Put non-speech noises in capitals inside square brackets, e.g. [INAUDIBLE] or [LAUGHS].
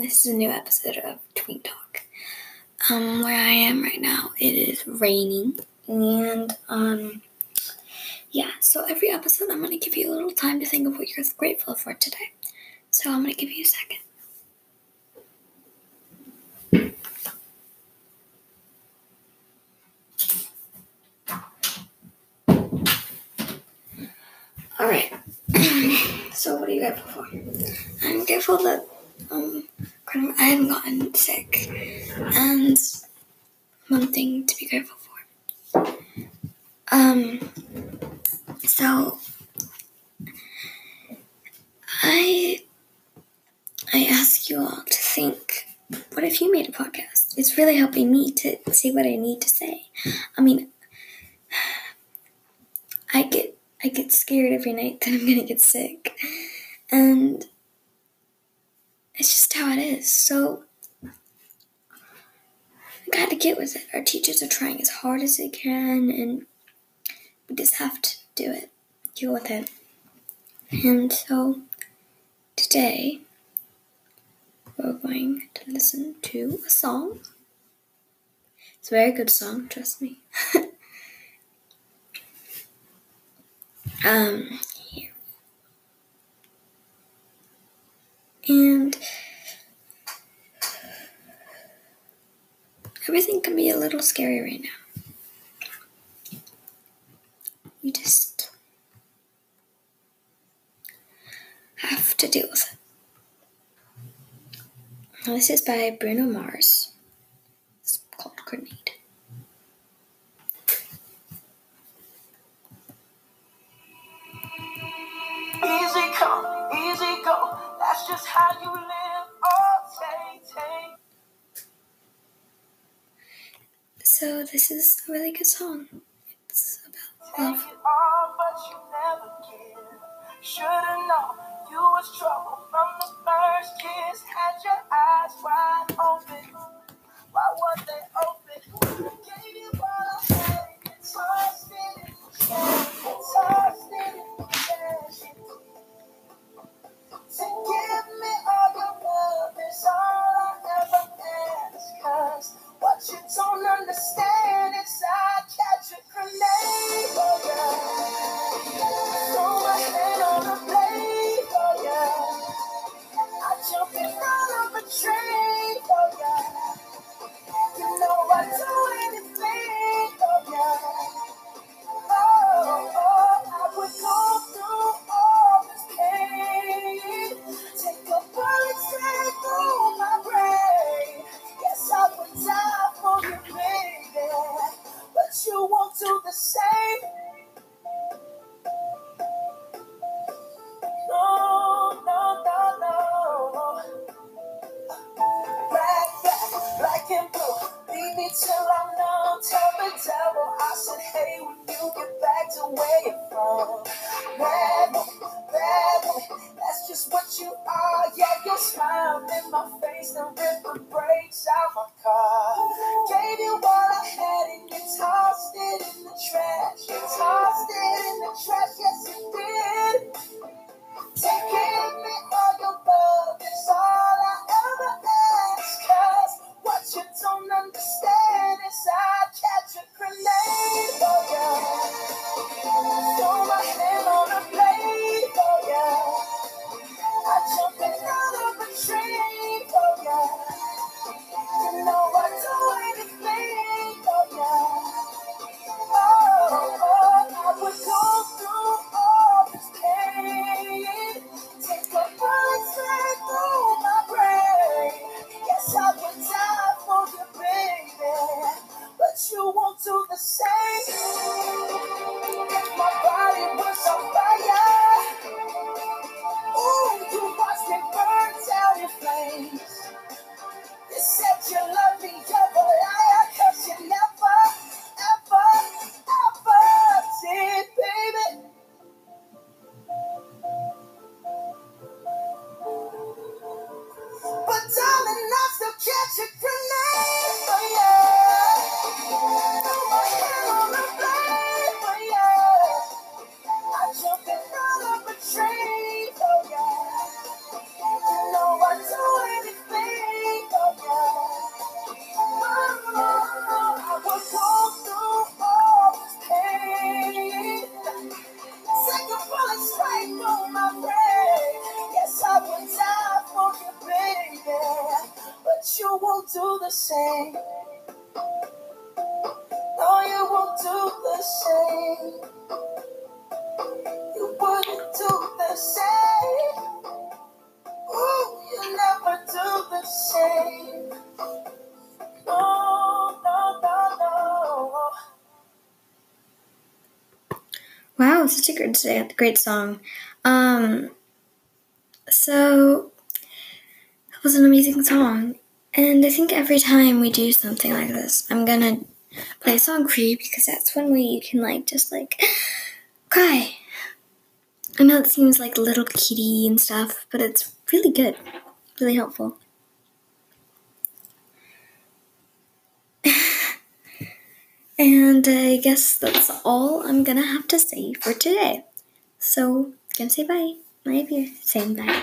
this is a new episode of Tweet Talk. Um, where I am right now, it is raining, and um, yeah. So every episode, I'm gonna give you a little time to think of what you're grateful for today. So I'm gonna give you a second. All right. So what are you grateful for? I'm grateful that um I haven't gotten sick, and one thing to be grateful for. Um. So I I ask you all to think. What if you made a podcast? It's really helping me to say what I need to say. I mean, I get I get scared every night that I'm gonna get sick. And it's just how it is. So I got to get with it. Our teachers are trying as hard as they can and we just have to do it. Deal with it. And so today we're going to listen to a song. It's a very good song, trust me. [LAUGHS] Um. And everything can be a little scary right now. You just have to deal with it. Now, this is by Bruno Mars. That's just how you live. Oh, take, take. So this is a really good song. It's about Take it all, but you never give. Should've known you was trouble from the first kiss. Had your eyes you won't do the same. No, no, no, no. Black, black, black and blue. Leave me till I'm numb. Tell the devil I said, hey, when you get back to where you're from. Bad boy, bad boy, that's just what you are. Yeah, your smile in my face, the ripper breaks out you won't do the same. If my body was on fire, ooh, you watch me burn down in flames. You said you love me, you're a liar, 'cause you never, ever, ever did, baby. But darling, I still my. Yes, I would die for you, baby, but you won't do the same. No, you won't do the same. Wow, such a great, great song. Um, so that was an amazing song, and I think every time we do something like this, I'm gonna play a song for you because that's when we can like just like [GASPS] cry. I know it seems like little kitty and stuff, but it's really good, really helpful. And I guess that's all I'm gonna have to say for today. So, gonna say bye. Bye you're saying bye.